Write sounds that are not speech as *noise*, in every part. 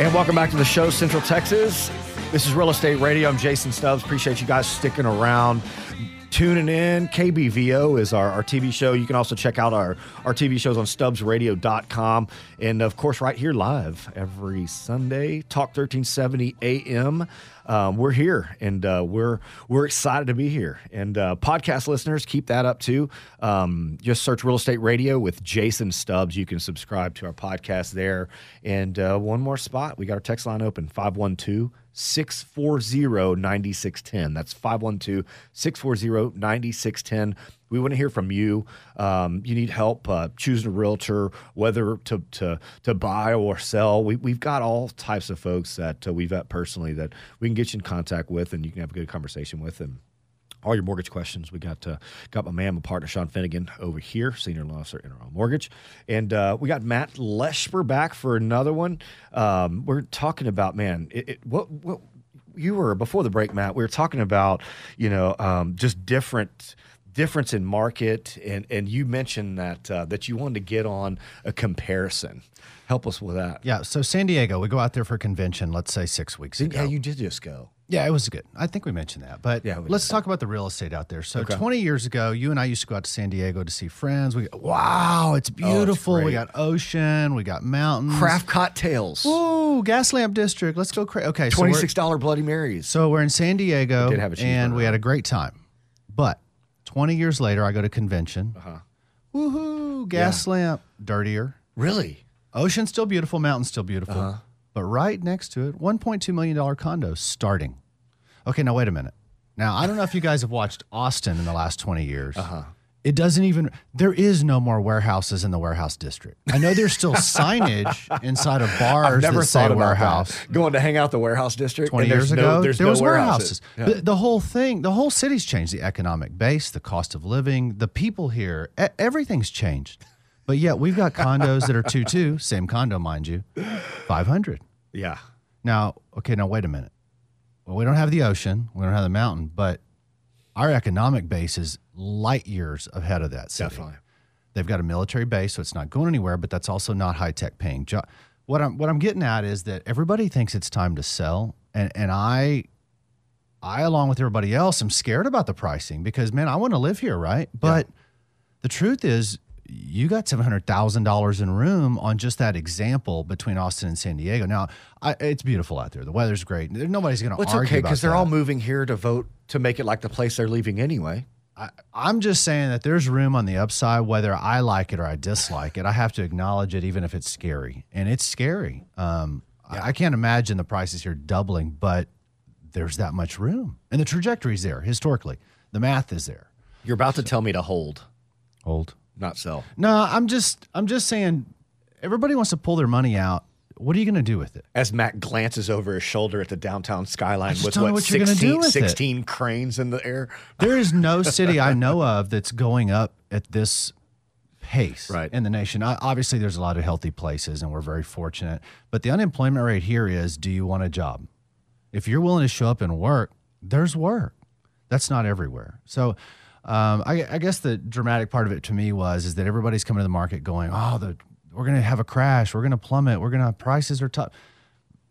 And welcome back to the show, Central Texas. This is Real Estate Radio. I'm Jason Stubbs. Appreciate you guys sticking around, tuning in. KBVO is our, our TV show. You can also check out our, our TV shows on stubbsradio.com. And of course, right here live every Sunday, Talk 1370 AM. Um, we're here and uh, we're we're excited to be here. And uh, podcast listeners, keep that up too. Um, just search Real Estate Radio with Jason Stubbs. You can subscribe to our podcast there. And uh, one more spot, we got our text line open 512 640 9610. That's 512 640 9610. We want to hear from you. Um, you need help uh, choosing a realtor, whether to, to, to buy or sell. We, we've got all types of folks that uh, we've met personally that we can get you in contact with and you can have a good conversation with them all your mortgage questions. We got uh, got my man, my partner Sean Finnegan over here, senior law officer, NRL Mortgage, and uh, we got Matt Leshper back for another one. Um, we're talking about man, it, it, what what you were before the break, Matt. We were talking about you know um, just different difference in market, and and you mentioned that uh, that you wanted to get on a comparison. Help us with that. Yeah. So San Diego, we go out there for a convention. Let's say six weeks ago. Yeah, you did just go. Yeah, it was good. I think we mentioned that. But Yeah, let's did. talk about the real estate out there. So Okay. 20 years ago, you and I used to go out to San Diego to see friends. We wow, it's beautiful. we got ocean, we got mountains. Craft cocktails, Ooh, gas lamp district. Let's go crazy. Okay, so twenty we're- six dollar Bloody Marys. So we're in San Diego, a and we had a great time. But 20 years later, I go to convention. Uh-huh. Woohoo! Gas lamp, dirtier. Really? Ocean still beautiful, mountain still beautiful. Uh-huh. But right next to it, $1.2 million condo starting. Okay, now wait a minute. Now, I don't know if you guys have watched Austin in the last 20 years. Uh-huh. It doesn't even, there is no more warehouses in the warehouse district. I know there's still *laughs* signage inside of bars I've never that say warehouse. that. Going to hang out the warehouse district 20 and years ago, no, there's there no was warehouses. warehouses. The, the whole thing, the whole city's changed. The economic base, the cost of living, the people here, everything's changed. But yet we've got condos that are two two, *laughs* same condo, mind you, five hundred. Yeah. Now, okay, now wait a minute. Well, we don't have the ocean, we don't have the mountain, but our economic base is light years ahead of that city. Definitely. They've got a military base, so it's not going anywhere, but that's also not high tech paying job. What I'm what I'm getting at is that everybody thinks it's time to sell, and and I, I along with everybody else, am scared about the pricing because man, I want to live here, right? But the truth is, you got seven hundred thousand dollars in room on just that example between Austin and San Diego. Now, I, it's beautiful out there. The weather's great. Nobody's going to Well, it's argue okay because they're all moving here to vote to make it like the place they're leaving anyway. I, I'm just saying that there's room on the upside, whether I like it or I dislike it. I have to acknowledge it, even if it's scary, and it's scary. Um, I, I can't imagine the prices here doubling, but there's that much room, and the trajectory's there historically. The math is there. You're about to tell me to hold, Hold. Not sell. No, I'm just I'm just saying. Everybody wants to pull their money out. What are you going to do with it? As Matt glances over his shoulder at the downtown skyline with what, what 16, do with 16 cranes in the air. There is no *laughs* city I know of that's going up at this pace Right. in the nation. I, obviously, there's a lot of healthy places, and we're very fortunate. But the unemployment rate here is: Do you want a job? If you're willing to show up and work, there's work. That's not everywhere. So. Um, I, I guess the dramatic part of it to me was is that everybody's coming to the market going, oh, the we're going to have a crash, we're going to plummet, we're going to prices are tough.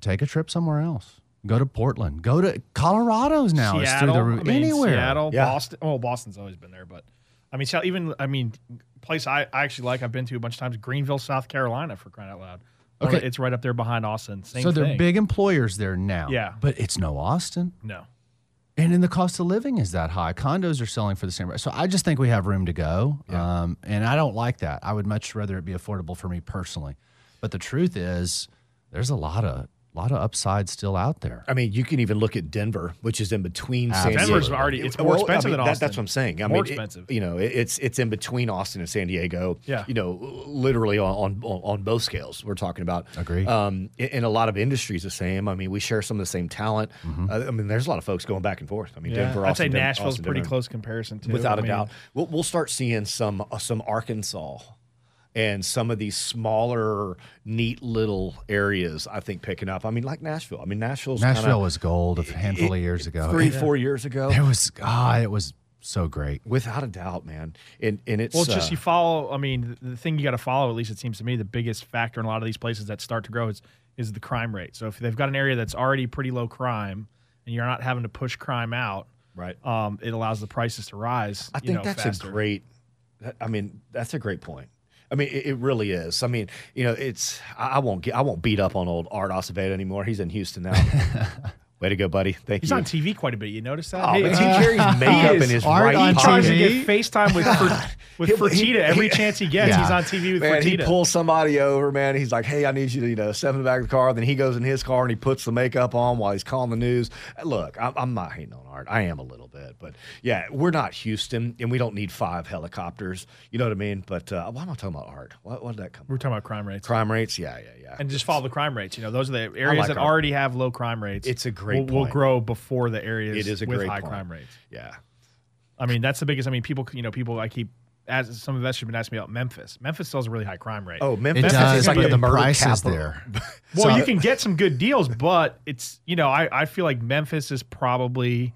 Take a trip somewhere else. Go to Portland. Go to Colorado's now. It's through Seattle, the roof. I mean, Anywhere. Seattle, Yeah. Boston. Well, Boston's always been there, but I mean, even I mean, place I, I actually like. I've been to a bunch of times. Greenville, South Carolina, for crying out loud. Okay. it's right up there behind Austin. Same so they're thing. big employers there now. Yeah. But it's no Austin. No, And then the cost of living is that high. Condos are selling for the same price. So I just think we have room to go. Um, and I don't like that. I would much rather it be affordable for me personally. But the truth is, there's a lot of lot of upside still out there. I mean, you can even look at Denver, which is in between San Diego. Denver's already- it's more Well, expensive I mean, than that- Austin. That's what I'm saying. I More mean, it- expensive. you know, it- it's it's in between Austin and San Diego. Yeah. You know, literally on on, on both scales. We're talking about. Agree. Um, in, in a lot of industries, the same. I mean, we share some of the same talent. Uh, I mean, there's a lot of folks going back and forth. I mean, yeah. Denver. I'd say Austin, Denver, Nashville's Austin, pretty Denver. close comparison too. without I a mean, doubt. We'll, we'll start seeing some uh, some Arkansas and some of these smaller, neat little areas. I think picking up. I mean, like Nashville. I mean, Nashville's Nashville kinda, was gold a handful of years ago. three, It- four years ago. There was ah, it was so great. without a doubt, man. And and it's Well, it's just uh, you follow. I mean, the, the thing you got to follow, at least it seems to me, the biggest factor in a lot of these places that start to grow is is the crime rate. So if they've got an area that's already pretty low crime, and you're not having to push crime out, right. um, it allows the prices to rise. I you think know, that's faster. a great. I mean, that's a great point. I mean, it, it really is. I mean, you know, it's. I, I won't get. I won't beat up on old Art Acevedo anymore. He's in Houston now. *laughs* Way to go, buddy. Thank He's you. He's on TV quite a bit. You notice that? Oh, Hey, man, uh, he carries makeup is in his Art right on he tries to pocket. TV? get FaceTime with *laughs* Fer, with He- he- every he- chance he gets. Yeah. He's on TV with Man, he pulls somebody over, man. He's like, "Hey, I need you to, you know, step in the back of the car." Then he goes in his car and he puts the makeup on while he's calling the news. Look, I'm, I'm not hating on Art. I am a little bit, but yeah, we're not Houston, and we don't need five helicopters. You know what I mean? But uh, why am I talking about Art? What, what did that come? We're talking about crime rates. Crime rates? Yeah, yeah, yeah. and just follow the crime rates. You know, those are the areas like that our- already have low crime rates. It's a great will, will grow before the areas It is a with great high point. crime rates. yeah. I mean, that's the biggest. I mean, people, you know, people. I keep as some investors have been asking me about Memphis. Memphis still has a really high crime rate. Oh, It Memphis does, is like the, the murder price is capital. there. *laughs* well, So- you can get some good deals, but it's you know, I I feel like Memphis is probably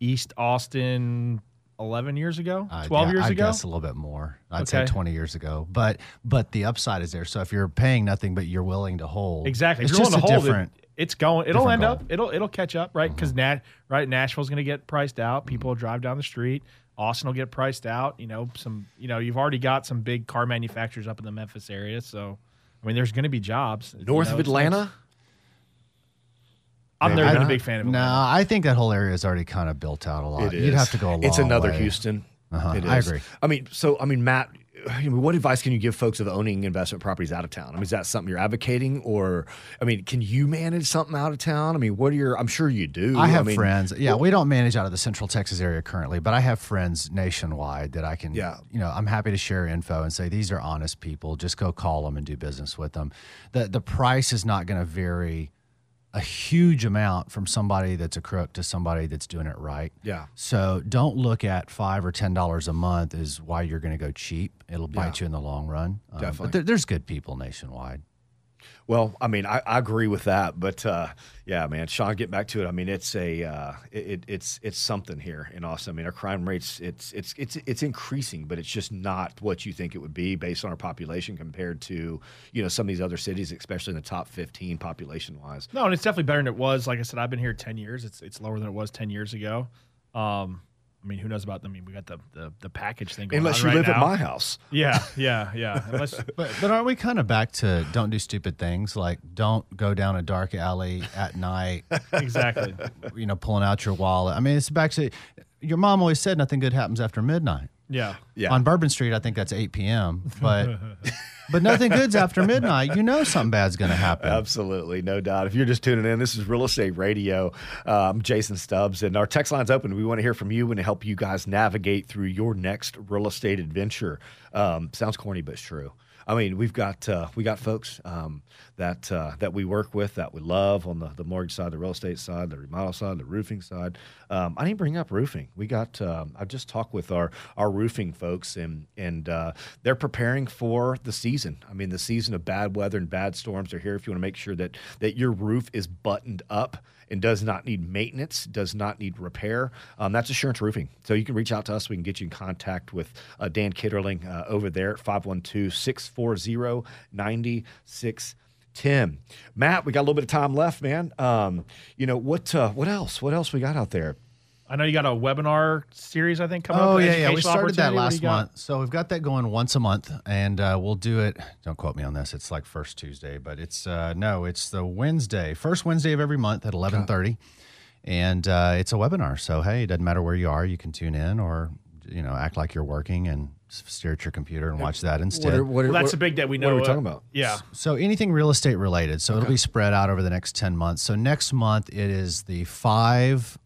East Austin eleven years ago, Uh, twelve yeah, years I ago. I guess a little bit more. I'd say 20 years ago. But but the upside is there. So if you're paying nothing but you're willing to hold, Exactly. It's if you're just willing to a hold different. it, it's going. It'll end goal. Mm-hmm. up. It'll it'll catch up, right? Because Nat, right, Nashville's going to get priced out. People will drive down the street. Austin will get priced out. You know, some. You know, you've already got some big car manufacturers up in the Memphis area. So, I mean, there's going to be jobs you North know, of Atlanta. I've Maybe never been a big fan of it. No, Atlanta. I think that whole area is already kind of built out a lot. It is. You'd have to go a long It's another way. Houston. Uh-huh. It I agree. I mean, so I mean, Matt, I mean, what advice can you give folks of owning investment properties out of town? I mean, is that something you're advocating, or I mean, can you manage something out of town? I mean, what are your? I'm sure you do. I have mean, friends. Yeah, we don't manage out of the Central Texas area currently, but I have friends nationwide that I can. Yeah. You know, I'm happy to share info and say these are honest people. Just go call them and do business with them. the The price is not going to vary a huge amount from somebody that's a crook to somebody that's doing it right. Yeah. So don't look at five or ten dollars a month as why you're going to go cheap. It'll bite Yeah. you in the long run. Um, Definitely. But there, there's good people nationwide. Well, I mean, I, I agree with that, but uh, yeah, man, Sean, get back to it. I mean, it's a uh, it, it- it's it's something here in Austin. I mean, our crime rates it's it's it's it's increasing, but it's just not what you think it would be based on our population compared to you know some of these other cities, especially in the top fifteen population wise. No, and it's definitely better than it was. Like I said, I've been here ten years. It's it's lower than it was ten years ago. Um, I mean, who knows about? Them? I mean, we got the the, the package thing going Unless on you right live at my house. Yeah, *laughs* yeah, yeah. Unless *laughs* But but aren't we kind of back to don't do stupid things like don't go down a dark alley at night, *laughs* exactly. you know, pulling out your wallet. I mean, it's back to your mom always said nothing good happens after midnight. Yeah. Yeah. On Bourbon Street, I think that's 8 p.m. But *laughs* but nothing good's after midnight. You know something bad's going to happen. Absolutely, no doubt. If you're just tuning in, this is Real Estate Radio. I'm Jason Stubbs, and our text line's open. We want to hear from you and help you guys navigate through your next real estate adventure. Um, sounds corny, but it's true. I mean, we've got uh, we got folks um, that uh, that we work with that we love on the, the mortgage side, the real estate side, the remodel side, the roofing side. Um, I didn't bring up roofing. We got um, I just talked with our our roofing folks, and and uh, they're preparing for the season. I mean, the season of bad weather and bad storms are here. If you want to make sure that that your roof is buttoned up and does not need maintenance, does not need repair, um, that's Assurance Roofing. So you can reach out to us. We can get you in contact with uh, Dan Kitterling uh, over there at 512 640 9610. Matt, we got a little bit of time left, man. Um, you know, what uh, what else? What else we got out there? I know you got a webinar series. I think coming up. Oh yeah, yeah. We started that opportunity. What do last month, so we've got that going once a month, and uh, we'll do it. Don't quote me on this. It's like first Tuesday, but it's uh, no, it's the Wednesday, first Wednesday of every month at eleven thirty, and uh, it's a webinar. So hey, it doesn't matter where you are, you can tune in or you know act like you're working and s- stare at your computer and watch that instead. what Well, that's a big that we know. What are we uh, talking about? Yeah. So anything real estate related. So it'll be spread out over the next 10 months. So next month it is the five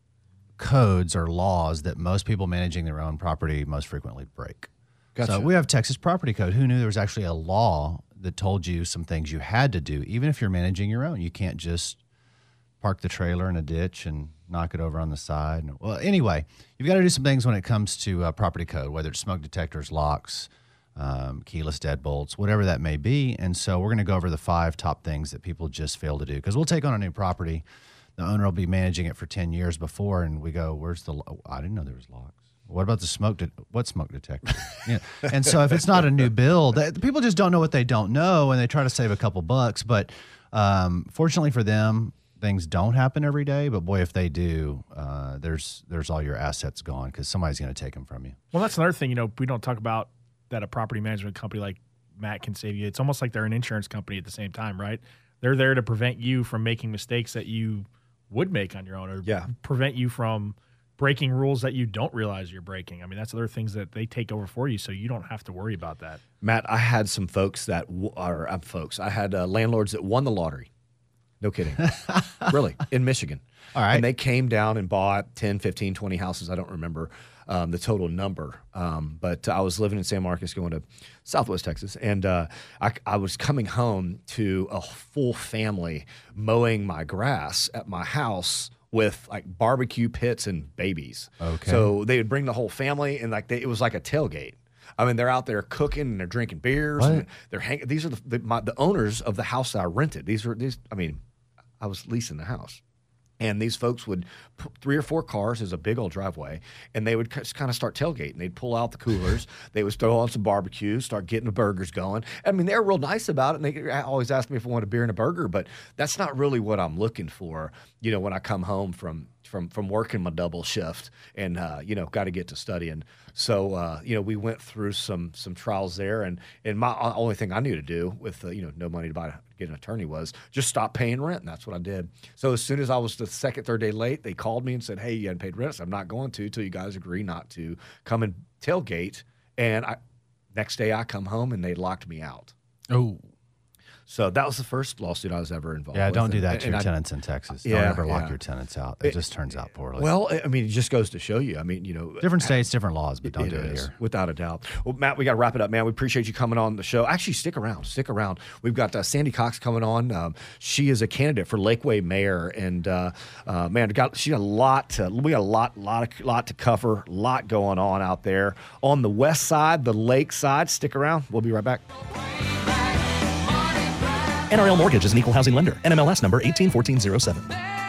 codes or laws that most people managing their own property most frequently break. Gotcha. So we have Texas Property Code. Who knew there was actually a law that told you some things you had to do, even if you're managing your own? You can't just park the trailer in a ditch and knock it over on the side. Well, anyway, you've got to do some things when it comes to uh, property code, whether it's smoke detectors, locks, um, keyless deadbolts, whatever that may be. And so we're going to go over the five top things that people just fail to do because we'll take on a new property. The owner will be managing it for 10 years before, and we go, Where's the, lo- I didn't know there was locks. What about the smoke? De- what smoke detector? yeah. And so if it's not a new build, people just don't know what they don't know, and they try to save a couple bucks. But um, fortunately for them, things don't happen every day. But boy, if they do, uh, there's there's all your assets gone because somebody's going to take them from you. Well, that's another thing. You know, we don't talk about that a property management company like Matt can save you. It's almost like they're an insurance company at the same time, right? They're there to prevent you from making mistakes that you would make on your own, or Yeah. prevent you from breaking rules that you don't realize you're breaking. I mean, that's other things that they take over for you, so you don't have to worry about that. Matt, I had some folks that w- are uh, folks. I had uh, landlords that won the lottery. No kidding. *laughs* really, in Michigan. All right. And they came down and bought 10, 15, 20 houses. I don't remember um, the total number. Um, but I was living in San Marcos going to Southwest Texas. And uh, I, I was coming home to a full family mowing my grass at my house with like barbecue pits and babies. Okay. So they would bring the whole family and like they, it was like a tailgate. I mean, they're out there cooking and they're drinking beers. And they're hanging. These are the the, my, the owners of the house that I rented. These were these. I mean, I was leasing the house, and these folks would put three or four cars. There's a big old driveway, and they would kind of start tailgating. They'd pull out the coolers. *laughs* they would throw on some barbecue, start getting the burgers going. I mean, they were real nice about it, and they always asked me if I wanted a beer and a burger. But that's not really what I'm looking for. You know, when I come home from from from working my double shift and uh, you know got to get to studying. So uh, you know we went through some some trials there, and and my uh, only thing I knew to do with uh, you know no money to buy get an attorney was just stop paying rent, and that's what I did. So as soon as I was the second third day late, they called me and said, "Hey, you hadn't paid rent." Said, I'm not going to till you guys agree not to come and tailgate. And I next day I come home and they locked me out. Oh, So that was the first lawsuit I was ever involved. yeah. with. Don't do that and to your I- tenants in Texas. Don't ever lock yeah. your tenants out. It, just turns out poorly. Well, I mean, it just goes to show you. I mean, you know, different states, different laws, but don't It do it is, here. without a doubt. Well, Matt, we got to wrap it up, man. We appreciate you coming on the show. Actually, stick around. Stick around. We've got uh, Sandy Cox coming on. Um, she is a candidate for Lakeway Mayor, and uh, uh, man, got she got a lot. To, we got a lot, lot, of, lot to cover. lot going on out there on the west side, the lake side. Stick around. We'll be right back. NRL Mortgage is an equal housing lender. NMLS number 181407.